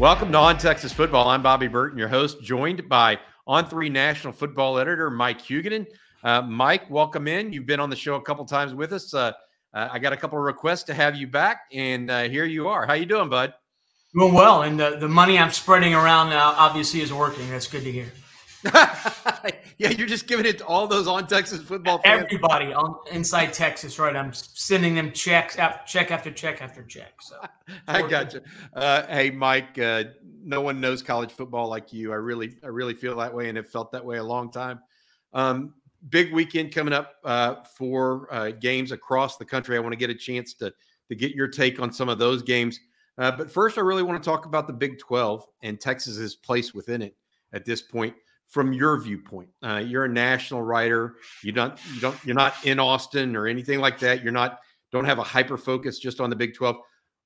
Welcome to On Texas Football. I'm Bobby Burton, your host, joined by On Three National Football Editor Mike Huguenin. Uh, Mike, welcome in. You've been on the show a couple times with us. Uh, uh, I got a couple of requests to have you back, and uh, here you are. How you doing, bud? Doing well, and the, the money I'm spreading around now obviously is working. That's good to hear. yeah, you're just giving it to all those on Texas football fans. Everybody on inside Texas, right? I'm sending them checks after check after check after check. So I got you. Uh, hey, Mike. Uh, no one knows college football like you. I really, I really feel that way, and have felt that way a long time. Um, big weekend coming up uh, for uh, games across the country. I want to get a chance to to get your take on some of those games. Uh, but first, I really want to talk about the Big 12 and Texas's place within it at this point from your viewpoint. Uh, you're a national writer. You don't you don't you're not in Austin or anything like that. You're not don't have a hyper focus just on the Big 12.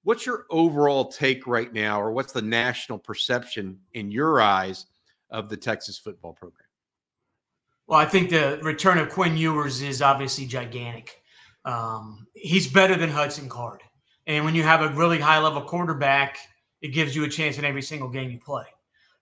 What's your overall take right now, or what's the national perception in your eyes of the Texas football program? Well, I think the return of Quinn Ewers is obviously gigantic. Um, he's better than Hudson Card. And when you have a really high level quarterback, it gives you a chance in every single game you play.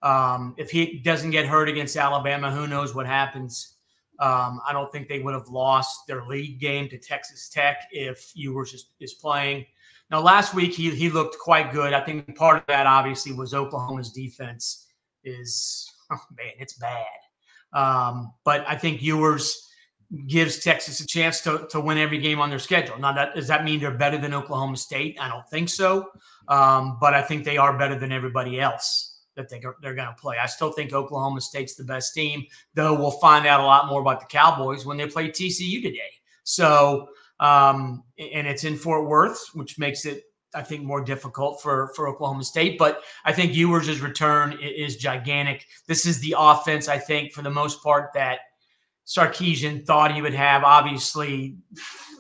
Um, if he doesn't get hurt against Alabama, who knows what happens? Um, I don't think they would have lost their league game to Texas Tech if Ewers is, is playing. Now, last week he he looked quite good. I think part of that obviously was Oklahoma's defense is oh man, it's bad. Um, but I think Ewers gives Texas a chance to, to win every game on their schedule. Now, that does that mean they're better than Oklahoma State? I don't think so. Um, but I think they are better than everybody else that they, they're going to play. I still think Oklahoma State's the best team, though we'll find out a lot more about the Cowboys when they play TCU today. So, um, and it's in Fort Worth, which makes it, I think, more difficult for, for Oklahoma State. But I think Ewers' return is gigantic. This is the offense, I think, for the most part, that Sarkisian thought he would have. Obviously,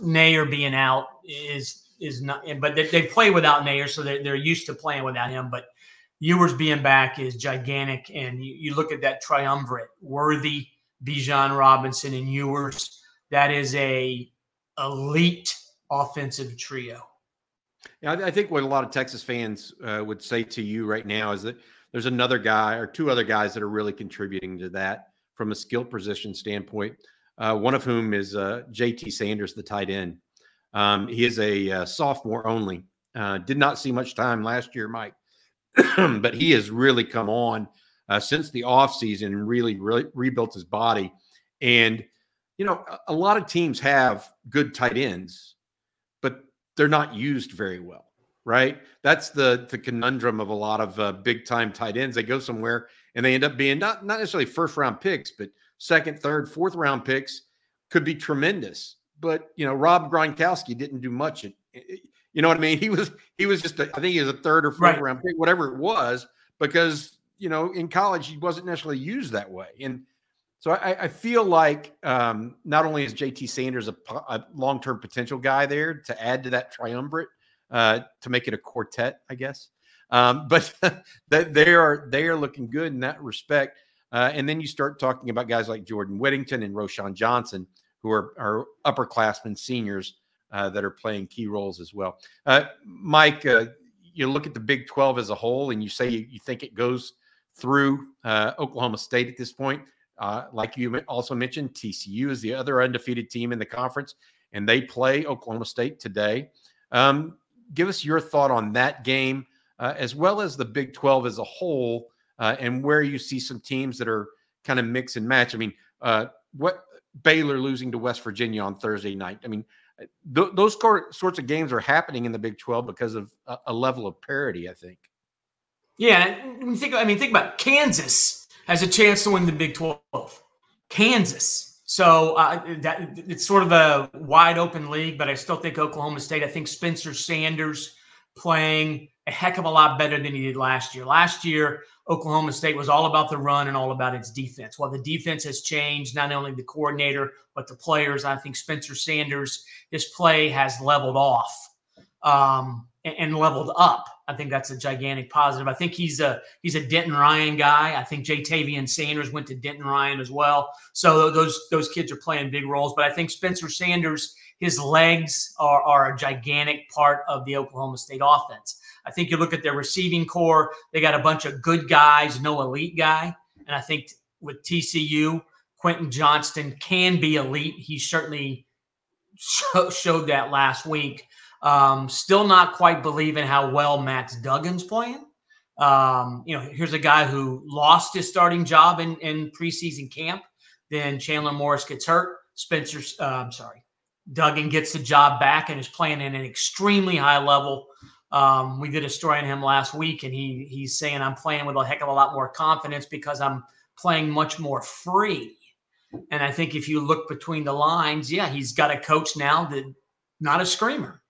Neyor being out is is not, but they, they play without Neyor, so they're, they're used to playing without him. But Ewers being back is gigantic. And you, you look at that triumvirate, Worthy, Bijan Robinson, and Ewers. That is a elite offensive trio. Yeah, I think what a lot of Texas fans uh, would say to you right now is that there's another guy or two other guys that are really contributing to that from a skill position standpoint. Uh, one of whom is uh, JT Sanders, the tight end. Um, he is a uh, sophomore only. Uh, did not see much time last year, Mike. but he has really come on uh, since the offseason and really, really rebuilt his body. And, you know, a, a lot of teams have good tight ends, but they're not used very well, right? That's the the conundrum of a lot of uh, big time tight ends. They go somewhere and they end up being not, not necessarily first round picks, but second, third, fourth round picks could be tremendous. But, you know, Rob Gronkowski didn't do much. You know what I mean? He was he was just a, I think he was a third or fourth right. round pick, whatever it was, because you know in college he wasn't necessarily used that way. And so I, I feel like um, not only is JT Sanders a, a long term potential guy there to add to that triumvirate uh, to make it a quartet, I guess. Um, but they are they are looking good in that respect. Uh, and then you start talking about guys like Jordan Whittington and Roschon Johnson, who are, are upperclassmen seniors uh, that are playing key roles as well. Uh, Mike, uh, you look at the Big 12 as a whole and you say you, you think it goes through uh, Oklahoma State at this point. Uh, like you also mentioned, TCU is the other undefeated team in the conference, and they play Oklahoma State today. Um, give us your thought on that game, as well as the Big 12 as a whole, and where you see some teams that are kind of mix and match. I mean, what Baylor losing to West Virginia on Thursday night. I mean, th- those sorts of games are happening in the Big 12 because of a, a level of parity, I think. Yeah, think. I mean, think about Kansas has a chance to win the Big 12. Kansas. So uh, that it's sort of a wide open league, but I still think Oklahoma State. I think Spencer Sanders playing a heck of a lot better than he did last year. Last year, Oklahoma State was all about the run and all about its defense. Well, the defense has changed, not only the coordinator, but the players. I think Spencer Sanders, his play has leveled off um, and, and, leveled up. I think that's a gigantic positive. I think he's a he's a Denton Ryan guy. I think Ja'Tavion Sanders went to Denton Ryan as well. So those those kids are playing big roles. But I think Spencer Sanders his legs are, are a gigantic part of the Oklahoma State offense. I think you look at their receiving corps, they got a bunch of good guys, no elite guy. And I think with TCU, Quentin Johnston can be elite. He certainly show, showed that last week. Um, still not quite believing how well Max Duggan's playing. Um, you know, here's a guy who lost his starting job in, in preseason camp. Then Chandler Morris gets hurt. Spencer, uh, I'm sorry, Duggan gets the job back and is playing in an extremely high level. Um, we did a story on him last week, and he he's saying I'm playing with a heck of a lot more confidence because I'm playing much more free. And I think if you look between the lines, yeah, he's got a coach now that not a screamer.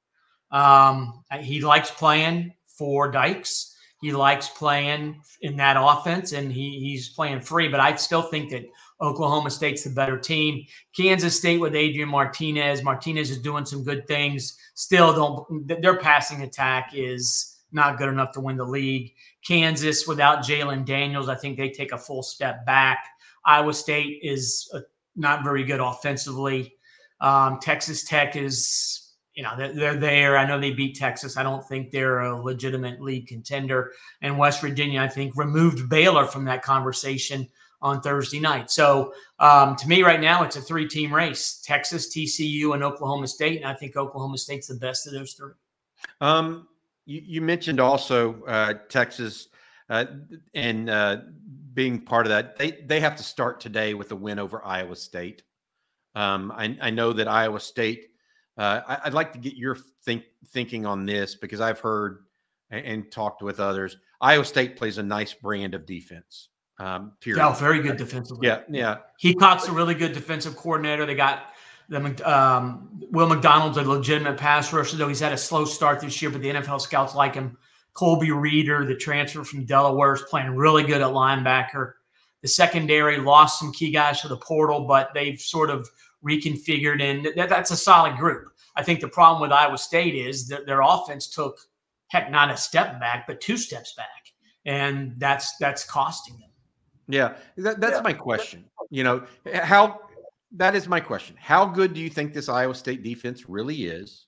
Um, he likes playing for Dykes. He likes playing in that offense, and he, he's playing free. But I still think that Oklahoma State's the better team. Kansas State with Adrian Martinez. Martinez is doing some good things. Still, don't their passing attack is not good enough to win the league. Kansas without Jalon Daniels, I think they take a full step back. Iowa State is uh, not very good offensively. Um, Texas Tech is you know they're, they're, there. I know they beat Texas. I don't think they're a legitimate league contender. And West Virginia, I think, removed Baylor from that conversation on Thursday night. So um, to me, right now, it's a three-team race: Texas, TCU, and Oklahoma State. And I think Oklahoma State's the best of those three. Um, you, you, mentioned also uh, Texas uh, and uh, being part of that. They they have to start today with a win over Iowa State. Um, I, I know that Iowa State uh, I, would like to get your think, thinking on this because I've heard and, and, talked with others. Iowa State plays a nice brand of defense. Um, period. Very good defensively. Yeah, yeah. Heacock's a really good defensive coordinator. They got the um, Will McDonald's a legitimate pass rusher, though he's had a slow start this year, but the NFL scouts like him. Colby Reeder, the transfer from Delaware, is playing really good at linebacker. The secondary lost some key guys to the portal, but they've sort of reconfigured, and that, that's a solid group. I think the problem with Iowa State is that their offense took heck not a step back, but two steps back, and that's that's costing them. Yeah, that, that's yeah. my question. You know how that is my question. How good do you think this Iowa State defense really is?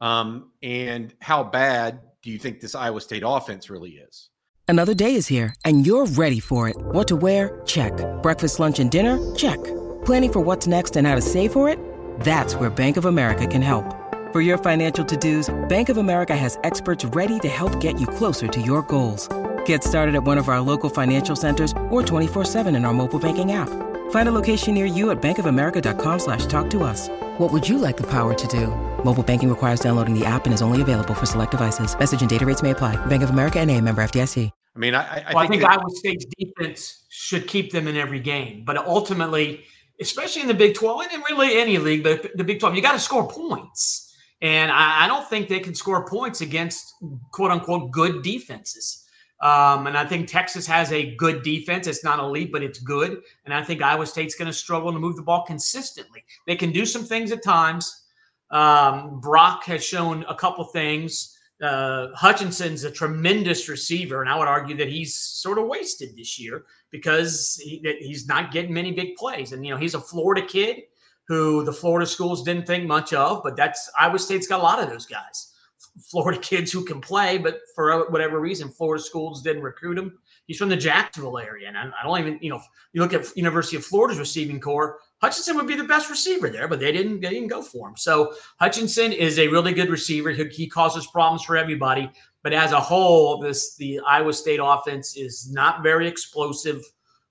Um, and how bad do you think this Iowa State offense really is? Another day is here, and you're ready for it. What to wear? Check. Breakfast, lunch, and dinner? Check. Planning for what's next and how to save for it? That's where Bank of America can help. For your financial to-dos, Bank of America has experts ready to help get you closer to your goals. Get started at one of our local financial centers or 24-7 in our mobile banking app. Find a location near you at bankofamerica.com slash talk to us. What would you like the power to do? Mobile banking requires downloading the app and is only available for select devices. Message and data rates may apply. Bank of America and a member FDIC. I mean, I, I well, think, I think that- Iowa State's defense should keep them in every game. But ultimately – especially in the Big 12 and in really any league, but the Big 12, you got to score points. And I, I, don't think they can score points against quote unquote good defenses. Um, and I think Texas has a good defense. It's not elite, but it's good. And I think Iowa State's going to struggle to move the ball consistently. They can do some things at times. Um, Brock has shown a couple things. Uh, Hutchinson's a tremendous receiver, and I would argue that he's sort of wasted this year because he, he's not getting many big plays. And, you know, he's a Florida kid who the Florida schools didn't think much of, but that's Iowa State's got a lot of those guys. Florida kids who can play, but for whatever reason, Florida schools didn't recruit him. He's from the Jacksonville area. And I, don't even, you know, you look at University of Florida's receiving corps, Hutchinson would be the best receiver there, but they didn't they didn't go for him. So Hutchinson is a really good receiver. He, he causes problems for everybody. But as a whole, this the Iowa State offense is not very explosive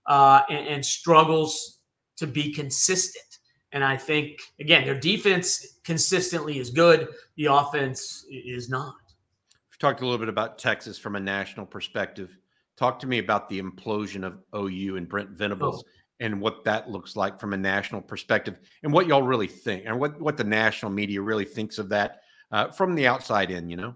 uh, and, and struggles to be consistent. And I think again, their defense consistently is good. The offense is not. We've talked a little bit about Texas from a national perspective. Talk to me about the implosion of OU and Brent Venables. Oh and what that looks like from a national perspective and what y'all really think and what, what the national media really thinks of that uh, from the outside in, you know?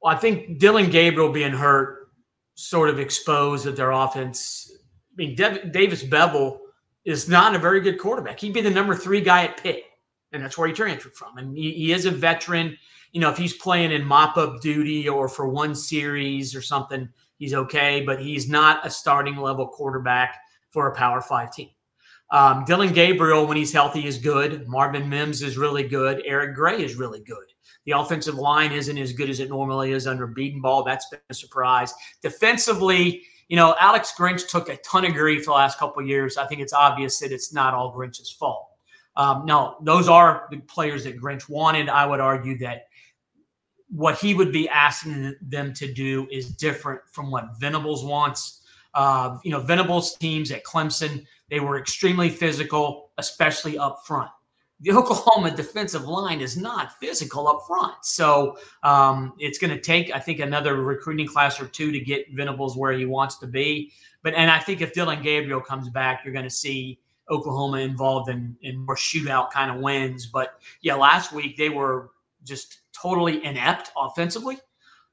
Well, I think Dillon Gabriel being hurt sort of exposed that their offense. I mean, Davis Beville is not a very good quarterback. He'd be the number three guy at Pitt, and that's where he transferred from. And he, he is a veteran. You know, if he's playing in mop up duty or for one series or something, he's okay, but he's not a starting level quarterback for a Power Five team. Um, Dillon Gabriel, when he's healthy, is good. Marvin Mims is really good. Eric Gray is really good. The offensive line isn't as good as it normally is under Bedenbaugh. That's been a surprise. Defensively, you know, Alex Grinch took a ton of grief the last couple years. I think it's obvious that it's not all Grinch's fault. Um, those are the players that Grinch wanted. I would argue that what he would be asking them to do is different from what Venables wants. Uh, you know, Venables teams at Clemson, they were extremely physical, especially up front. The Oklahoma defensive line is not physical up front. So um, it's going to take, I think, another recruiting class or two to get Venables where he wants to be. But, and I think if Dillon Gabriel comes back, you're going to see Oklahoma involved in, in more shootout kind of wins. But yeah, last week they were just totally inept offensively.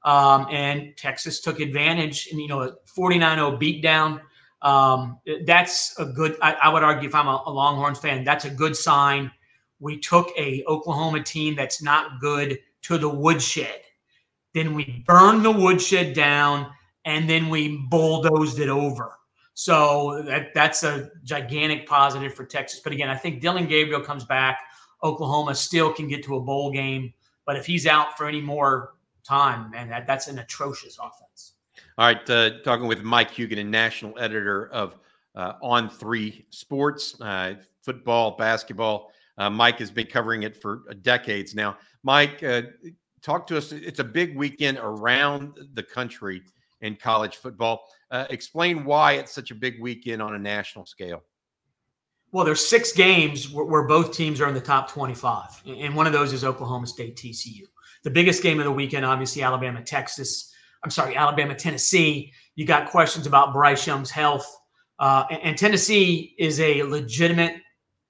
Um, and Texas took advantage and, you know, a 49 0 beatdown. Um, that's a good, I, I, would argue, if I'm a, a Longhorns fan, that's a good sign. We took a Oklahoma team that's not good to the woodshed. Then we burned the woodshed down and then we bulldozed it over. So that, that's a gigantic positive for Texas. But again, I think Dillon Gabriel comes back. Oklahoma still can get to a bowl game. But if he's out for any more time, man, that, that's an atrocious offense. All right. Uh, talking with Mike Huguenin, national editor of uh, On Three Sports, uh, football, basketball. Uh, Mike has been covering it for decades now. Mike, uh, talk to us. It's a big weekend around the country in college football. Uh, explain why it's such a big weekend on a national scale. Well, there's six games where, where, both teams are in the top 25, and one of those is Oklahoma State TCU. The biggest game of the weekend, obviously, Alabama Texas. I'm sorry, Alabama Tennessee. You got questions about Bryce Young's health, uh, and, and Tennessee is a legitimate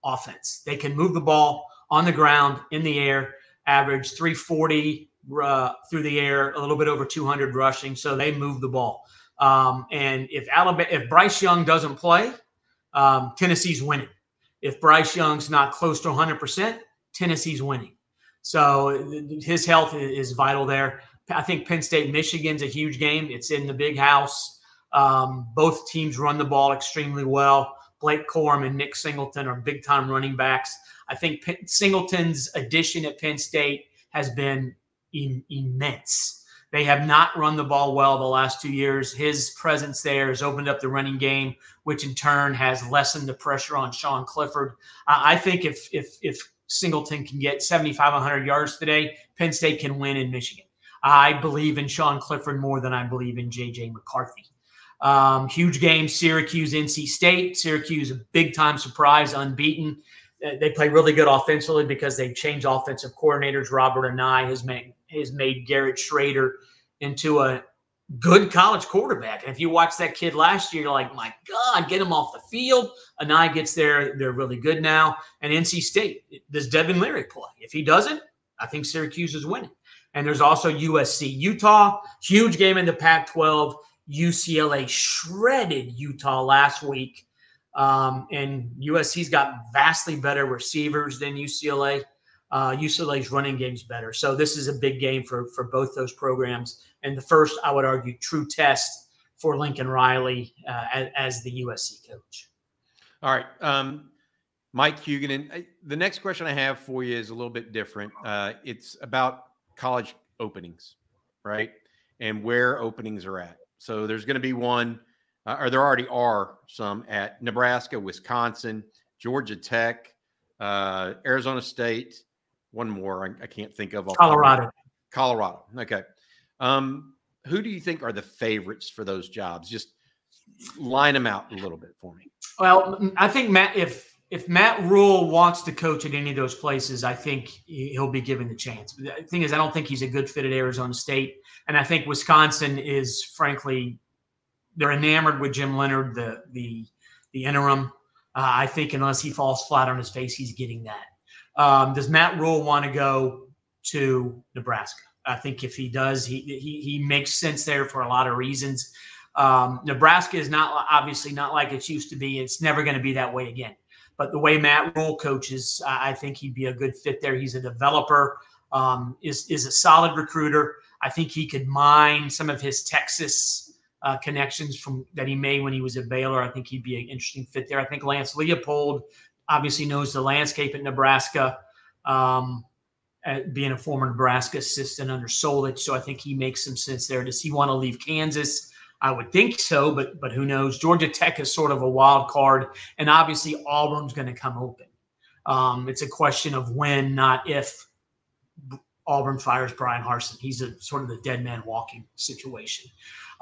offense. They can move the ball on the ground, in the air, average 340 uh, through the air, a little bit over 200 rushing. So they move the ball. Um, and if Alabama, if Bryce Young doesn't play, um, Tennessee's winning. If Bryce Young's not close to 100%, Tennessee's winning. So his health is vital there. I think Penn State Michigan's a huge game. It's in the big house. Um, both teams run the ball extremely well. Blake Corum and Nick Singleton are big time running backs. I think Singleton's addition at Penn State has been immense. They have not run the ball well the last two years. His presence there has opened up the running game, which in turn has lessened the pressure on Sean Clifford. Uh, I think if if if Singleton can get 75, 100 yards today, Penn State can win in Michigan. I believe in Sean Clifford more than I believe in JJ McCarthy. Um, huge game, Syracuse, NC State. Syracuse, a big time surprise, unbeaten. Uh, they play really good offensively because they've changed offensive coordinators. Robert Anae has made has made Garrett Shrader into a good college quarterback. And if you watch that kid last year, you're like, my God, get him off the field. Anae gets there. They're really good now. And NC State, does Devin Leary play? If he doesn't, I think Syracuse is winning. And there's also USC, Utah, huge game in the Pac 12. UCLA shredded Utah last week. Um, and USC's got vastly better receivers than UCLA uh, UCLA's running game's better. So this is a big game for for both those programs, and the first, I would argue, true test for Lincoln Riley uh, as, as, the USC coach. All right, um, Mike Huguenin. And the next question I have for you is a little bit different. Uh, it's about college openings, right, and where openings are at. So there's going to be one, uh, or there already are some at Nebraska, Wisconsin, Georgia Tech, uh, Arizona State one more I, I can't think of. Colorado. Colorado. Okay. Um, who do you think are the favorites for those jobs? Just line them out a little bit for me. Well, I think Matt, if if Matt Rhule wants to coach at any of those places, I think he'll be given the chance. The thing is, I don't think he's a good fit at Arizona State, and I think Wisconsin is, frankly, they're enamored with Jim Leonhard, the the the interim. Uh, I think unless he falls flat on his face, he's getting that. Um, does Matt Rhule want to go to Nebraska? I think if he does, he he, he makes sense there for a lot of reasons. Um, Nebraska is not obviously not like it used to be. It's never going to be that way again. But the way Matt Rhule coaches, I think he'd be a good fit there. He's a developer, um, is is a solid recruiter. I think he could mine some of his Texas uh, connections from that he made when he was at Baylor. I think he'd be an interesting fit there. I think Lance Leipold obviously knows the landscape at Nebraska, um, being a former Nebraska assistant under Solich. So I think he makes some sense there. Does he want to leave Kansas? I would think so, but but who knows? Georgia Tech is sort of a wild card, and obviously Auburn's going to come open. Um, it's a question of when, not if. Auburn fires Bryan Harsin. He's a sort of the dead man walking situation.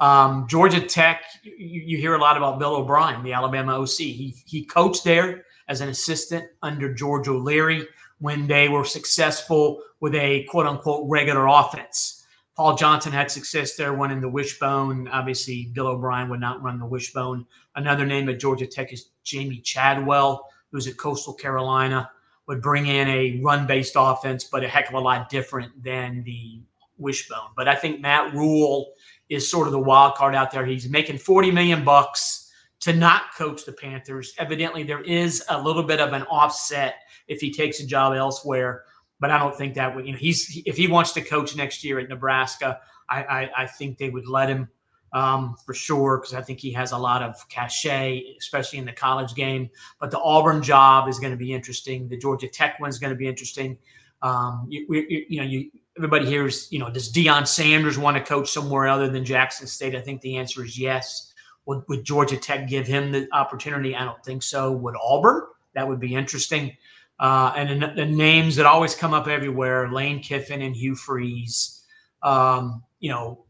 Um, Georgia Tech, you, you, hear a lot about Bill O'Brien, the Alabama OC. He he coached there as an assistant under George O'Leary when they were successful with a quote unquote regular offense. Paul Johnson had success there, winning the wishbone. Obviously, Bill O'Brien would not run the wishbone. Another name at Georgia Tech is Jamie Chadwell, who's at Coastal Carolina, would bring in a run based offense, but a heck of a lot different than the wishbone. But I think Matt Rhule is sort of the wild card out there. He's making 40 million bucks to not coach the Panthers. Evidently, there is a little bit of an offset if he takes a job elsewhere. But I don't think that would, you know, he's if he wants to coach next year at Nebraska, I I, I think they would let him um, for sure because I think he has a lot of cachet, especially in the college game. But the Auburn job is going to be interesting. The Georgia Tech one is going to be interesting. Um, you, you, you know, you everybody hears, you know, does Deion Sanders want to coach somewhere other than Jackson State? I think the answer is yes. Would, would Georgia Tech give him the opportunity? I don't think so. Would Auburn? That would be interesting. Uh, and the, names that always come up everywhere: Lane Kiffin and Hugh Freeze. Um, you know,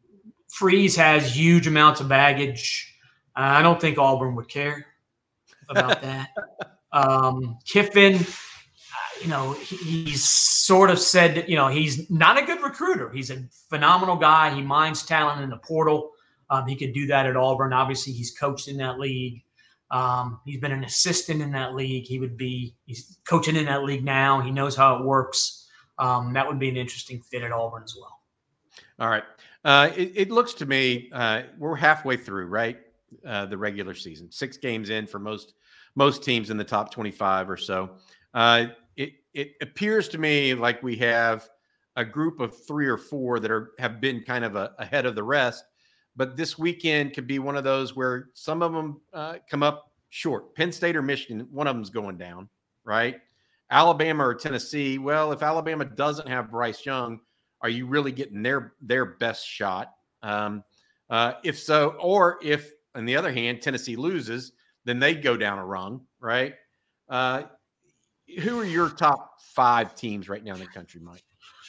Freeze has huge amounts of baggage. I don't think Auburn would care about that. Um, Kiffin, you know, he's sort of said that, you know, he's not a good recruiter. He's a phenomenal guy. He minds talent in the portal. Um, he could do that at Auburn. Obviously, he's coached in that league. Um, he's been an assistant in that league. He would be he's coaching in that league now. He knows how it works. Um, that would be an interesting fit at Auburn as well. All right. Uh, it, it, looks to me uh, we're halfway through, right? Uh, the regular season, six games in for most most teams in the top twenty-five or so. Uh, it it appears to me like we have a group of three or four that are have been kind of a, ahead of the rest but this weekend could be one of those where some of them uh, come up short. Penn State or Michigan, one of them's going down, right? Alabama or Tennessee. Well, if Alabama doesn't have Bryce Young, are you really getting their their best shot? Um, uh, if so, or if on the other hand Tennessee loses, then they go down a rung, right? Uh, who are your top five teams right now in the country, Mike?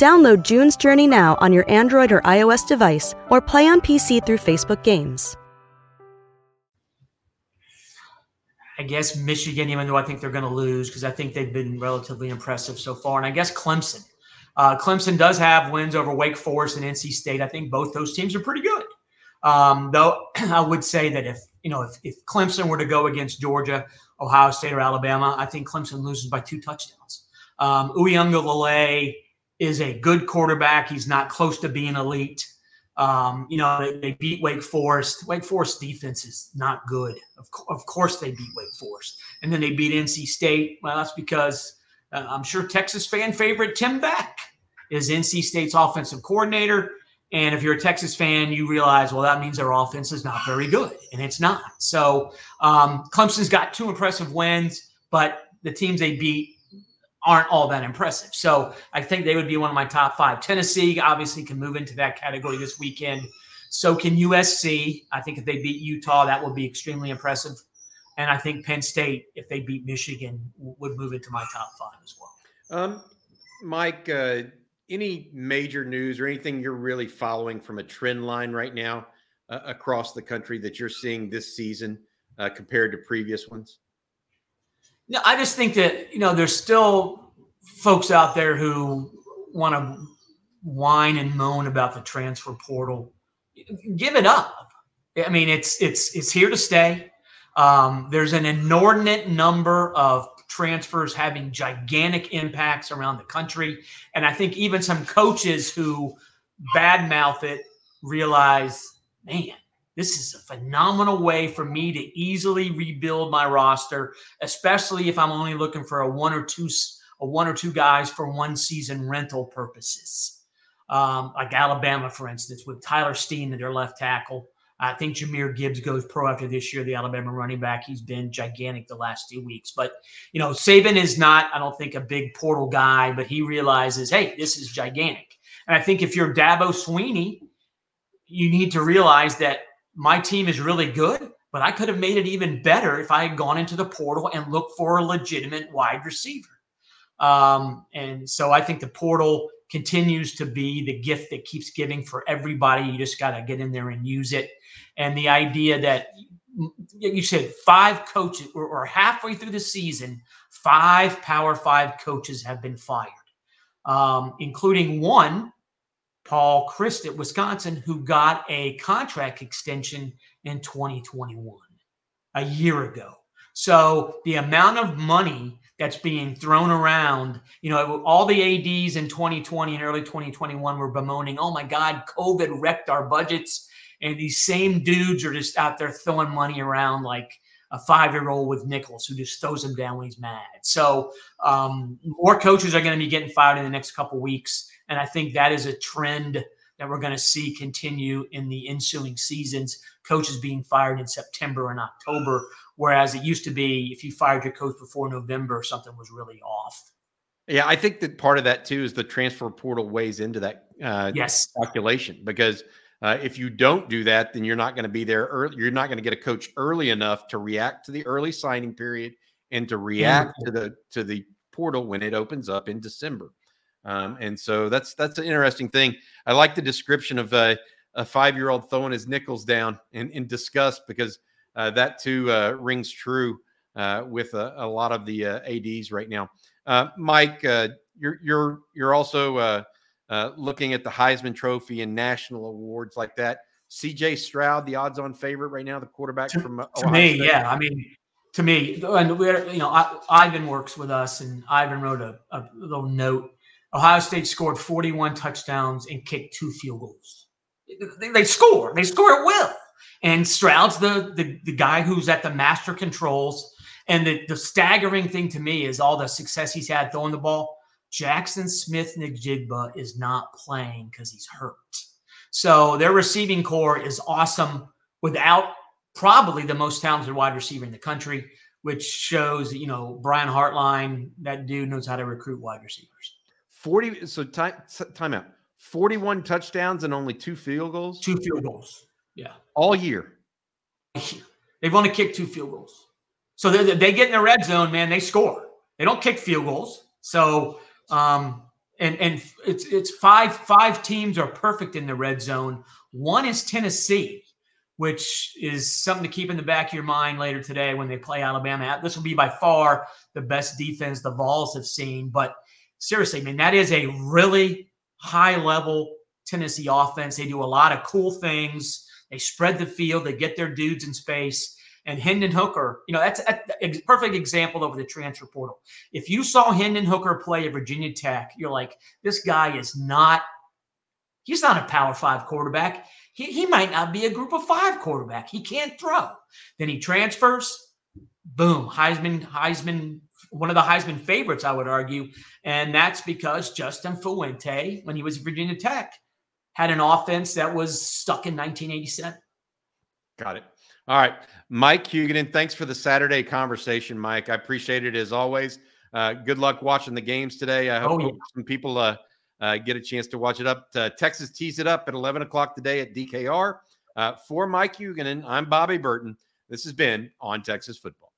Download June's Journey now on your Android or iOS device or play on PC through Facebook Games. I guess Michigan, even though I think they're going to lose, because I think they've been relatively impressive so far. And I guess Clemson. Uh, Clemson does have wins over Wake Forest and NC State. I think both those teams are pretty good. Um, though I would say that if you know if, if Clemson were to go against Georgia, Ohio State, or Alabama, I think Clemson loses by two touchdowns. Um, Uiagalelei is a good quarterback. He's not close to being elite. Um, you know, they, they, beat Wake Forest. Wake Forest defense is not good. Of, co- of course, they beat Wake Forest. And then they beat NC State. Well, that's because uh, I'm sure Texas fan favorite Tim Beck is NC State's offensive coordinator. And if you're a Texas fan, you realize, well, that means their offense is not very good. And it's not. So um, Clemson's got two impressive wins, but the teams they beat aren't all that impressive. So I think they would be one of my top five. Tennessee obviously can move into that category this weekend. So can USC. I think if they beat Utah, that will be extremely impressive. And I think Penn State, if they beat Michigan, would move into my top five as well. Um, Mike, uh, any major news or anything you're really following from a trend line right now uh, across the country that you're seeing this season uh, compared to previous ones? No, I just think that you know there's still folks out there who want to whine and moan about the transfer portal. Give it up. I mean, it's it's it's here to stay. Um, there's an inordinate number of transfers having gigantic impacts around the country, and I think even some coaches who badmouth it realize, man, this is a phenomenal way for me to easily rebuild my roster, especially if I'm only looking for a one or two a one or two guys for one season rental purposes. Um, like Alabama, for instance, with Tyler Steen, at their left tackle. I think Jahmyr Gibbs goes pro after this year, the Alabama running back. He's been gigantic the last two weeks. But, you know, Saban is not, I don't think, a big portal guy, but he realizes, hey, this is gigantic. And I think if you're Dabo Swinney, you need to realize that my team is really good, but I could have made it even better if I had gone into the portal and looked for a legitimate wide receiver. Um, and so I think the portal continues to be the gift that keeps giving for everybody. You just got to get in there and use it. And the idea that you said five coaches or, halfway through the season, five Power Five coaches have been fired, um, including one, Paul Chryst at Wisconsin, who got a contract extension in 2021, a year ago. So the amount of money that's being thrown around. You know, all the ADs in 2020 and early 2021 were bemoaning, oh my God, COVID wrecked our budgets. And these same dudes are just out there throwing money around like a five year old with nickels who just throws them down when he's mad. So, um, more coaches are going to be getting fired in the next couple weeks. And I think that is a trend that we're going to see continue in the ensuing seasons. Coaches being fired in September and October, whereas it used to be if you fired your coach before November, something was really off. Yeah, I think that part of that too is the transfer portal weighs into that uh, yes. calculation because uh, if you don't do that, then you're not going to be there early. You're not going to get a coach early enough to react to the early signing period and to react mm-hmm. to the to the portal when it opens up in December. Um, and so that's that's an interesting thing. I like the description of a, a five year old throwing his nickels down in, in disgust because uh, that too uh, rings true uh, with a, a, lot of the uh, ads right now. Uh, Mike, uh, you're you're you're also Uh, looking at the Heisman Trophy and national awards like that. C.J. Stroud, the odds-on favorite right now, the quarterback to, from uh, to me, State. yeah. I mean, to me, and we're you know, I, Ivan works with us, and Ivan wrote a, a little note Ohio State scored 41 touchdowns and kicked two field goals. They, they score. They score at will. And Stroud's the, the, the guy who's at the master controls. And the, the staggering thing to me is all the success he's had throwing the ball. Jaxon Smith-Njigba is not playing because he's hurt. So their receiving corps is awesome without probably the most talented wide receiver in the country, which shows, you know, Brian Hartline, that dude knows how to recruit wide receivers. 40 so time timeout 41 touchdowns and only two field goals? Two field goals. Yeah. All year? They've only kicked two field goals. So they get in the red zone man they score. They don't kick field goals. So um and and it's it's five five teams are perfect in the red zone one is tennessee which is something to keep in the back of your mind later today when they play alabama this will be by far the best defense the vols have seen but seriously, I mean, that is a really high level Tennessee offense. They do a lot of cool things. They spread the field, they get their dudes in space. And Hendon Hooker, you know, that's a perfect example of the transfer portal. If you saw Hendon Hooker play at Virginia Tech, you're like, this guy is not, he's not a power five quarterback. He, he might not be a group of five quarterback. He can't throw. Then he transfers, boom, Heisman, Heisman one of the Heisman favorites, I would argue. And that's because Justin Fuente, when he was at Virginia Tech, had an offense that was stuck in 1987. Got it. All right. Mike Huguenin, thanks for the Saturday conversation, Mike. I appreciate it as always. Uh, good luck watching the games today. I hope, oh, yeah. some people uh, uh, get a chance to watch it up. Uh, Texas tees it up at 11 o'clock today at DKR. Uh, for Mike Huguenin, I'm Bobby Burton. This has been On Texas Football.